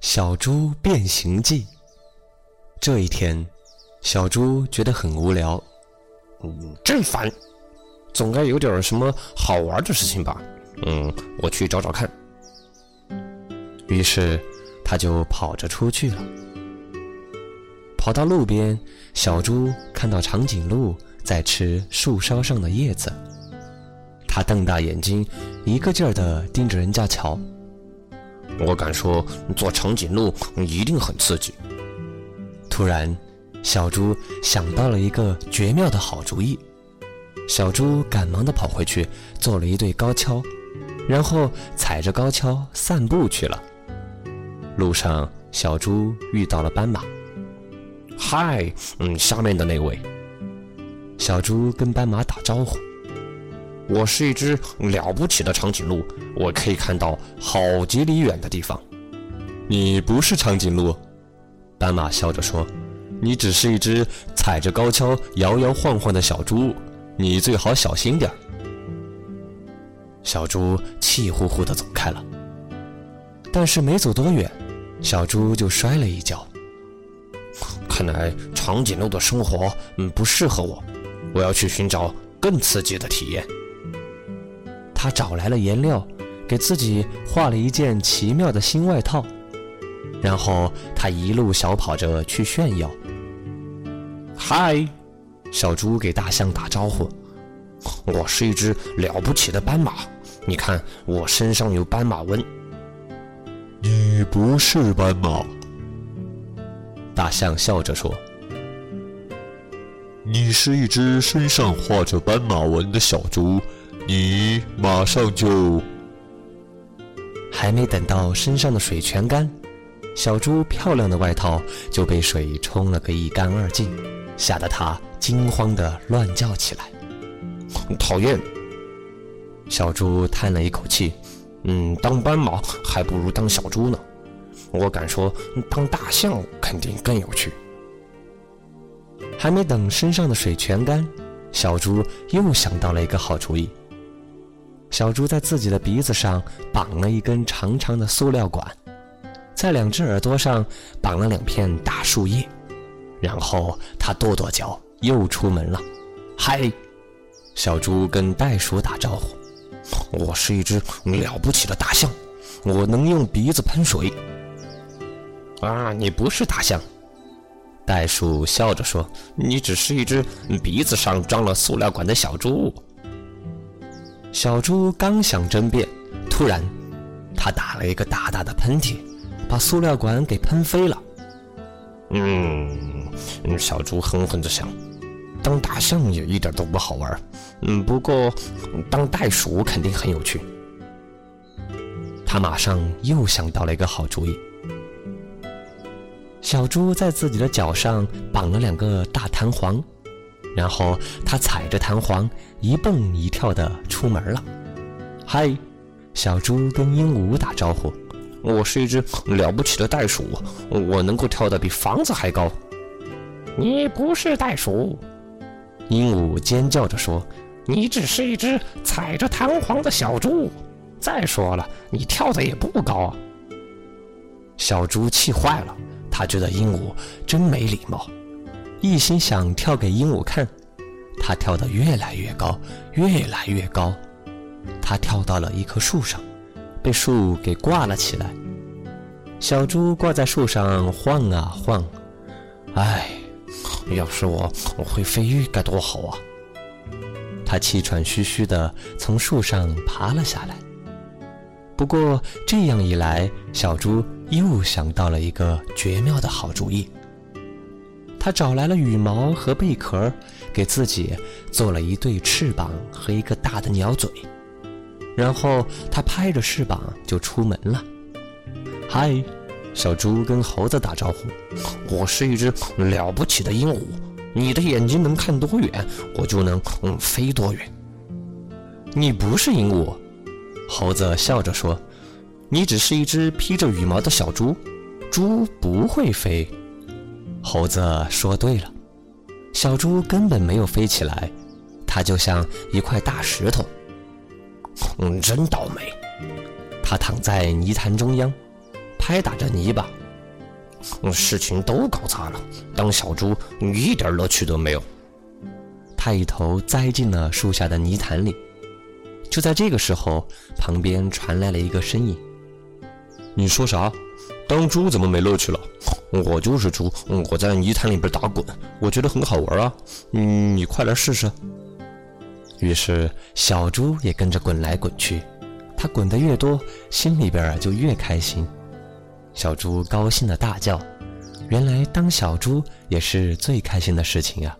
小猪变形记。这一天，小猪觉得很无聊，嗯，真烦，总该有点什么好玩的事情吧？嗯，我去找找看。于是，他就跑着出去了。跑到路边，小猪看到长颈鹿在吃树梢上的叶子，他瞪大眼睛，一个劲儿地盯着人家瞧。我敢说，做长颈鹿一定很刺激。突然，小猪想到了一个绝妙的好主意。小猪赶忙地跑回去，做了一对高跷，然后踩着高跷散步去了。路上，小猪遇到了斑马。嗨，嗯，下面的那位。小猪跟斑马打招呼。我是一只了不起的长颈鹿，我可以看到好几里远的地方。你不是长颈鹿，斑马笑着说：“你只是一只踩着高跷摇摇晃晃的小猪，你最好小心点儿。”小猪气呼呼地走开了。但是没走多远，小猪就摔了一跤。看来长颈鹿的生活嗯不适合我，我要去寻找更刺激的体验。他找来了颜料，给自己画了一件奇妙的新外套，然后他一路小跑着去炫耀。嗨，小猪给大象打招呼：“我是一只了不起的斑马，你看我身上有斑马纹。”你不是斑马，大象笑着说：“你是一只身上画着斑马纹的小猪。”你马上就……还没等到身上的水全干，小猪漂亮的外套就被水冲了个一干二净，吓得它惊慌的乱叫起来。讨厌！小猪叹了一口气：“嗯，当斑马还不如当小猪呢。我敢说，当大象肯定更有趣。”还没等身上的水全干，小猪又想到了一个好主意。小猪在自己的鼻子上绑了一根长长的塑料管，在两只耳朵上绑了两片大树叶，然后他跺跺脚，又出门了。嗨，小猪跟袋鼠打招呼：“我是一只了不起的大象，我能用鼻子喷水。”啊，你不是大象，袋鼠笑着说：“你只是一只鼻子上装了塑料管的小猪。”小猪刚想争辩，突然，他打了一个大大的喷嚏，把塑料管给喷飞了。嗯，小猪哼哼着想，当大象也一点都不好玩。嗯，不过当袋鼠肯定很有趣。他马上又想到了一个好主意。小猪在自己的脚上绑了两个大弹簧。然后他踩着弹簧一蹦一跳的出门了。嗨，小猪跟鹦鹉打招呼：“我是一只了不起的袋鼠，我能够跳得比房子还高。”你不是袋鼠，鹦鹉尖叫着说：“你只是一只踩着弹簧的小猪。再说了，你跳的也不高。”小猪气坏了，他觉得鹦鹉真没礼貌。一心想跳给鹦鹉看，他跳得越来越高，越来越高。他跳到了一棵树上，被树给挂了起来。小猪挂在树上晃啊晃。唉，要是我我会飞该多好啊！他气喘吁吁地从树上爬了下来。不过这样一来，小猪又想到了一个绝妙的好主意。他找来了羽毛和贝壳，给自己做了一对翅膀和一个大的鸟嘴，然后他拍着翅膀就出门了。嗨，小猪跟猴子打招呼：“我是一只了不起的鹦鹉，你的眼睛能看多远，我就能飞多远。”你不是鹦鹉，猴子笑着说：“你只是一只披着羽毛的小猪，猪不会飞。”猴子说：“对了，小猪根本没有飞起来，它就像一块大石头。嗯，真倒霉。它躺在泥潭中央，拍打着泥巴。嗯事情都搞砸了，当小猪一点乐趣都没有。他一头栽进了树下的泥潭里。就在这个时候，旁边传来了一个声音：“你说啥？当猪怎么没乐趣了？我就是猪，我在泥潭里边打滚，我觉得很好玩啊。嗯，你快来试试。”于是小猪也跟着滚来滚去，它滚得越多，心里边就越开心。小猪高兴的大叫：“原来当小猪也是最开心的事情啊！”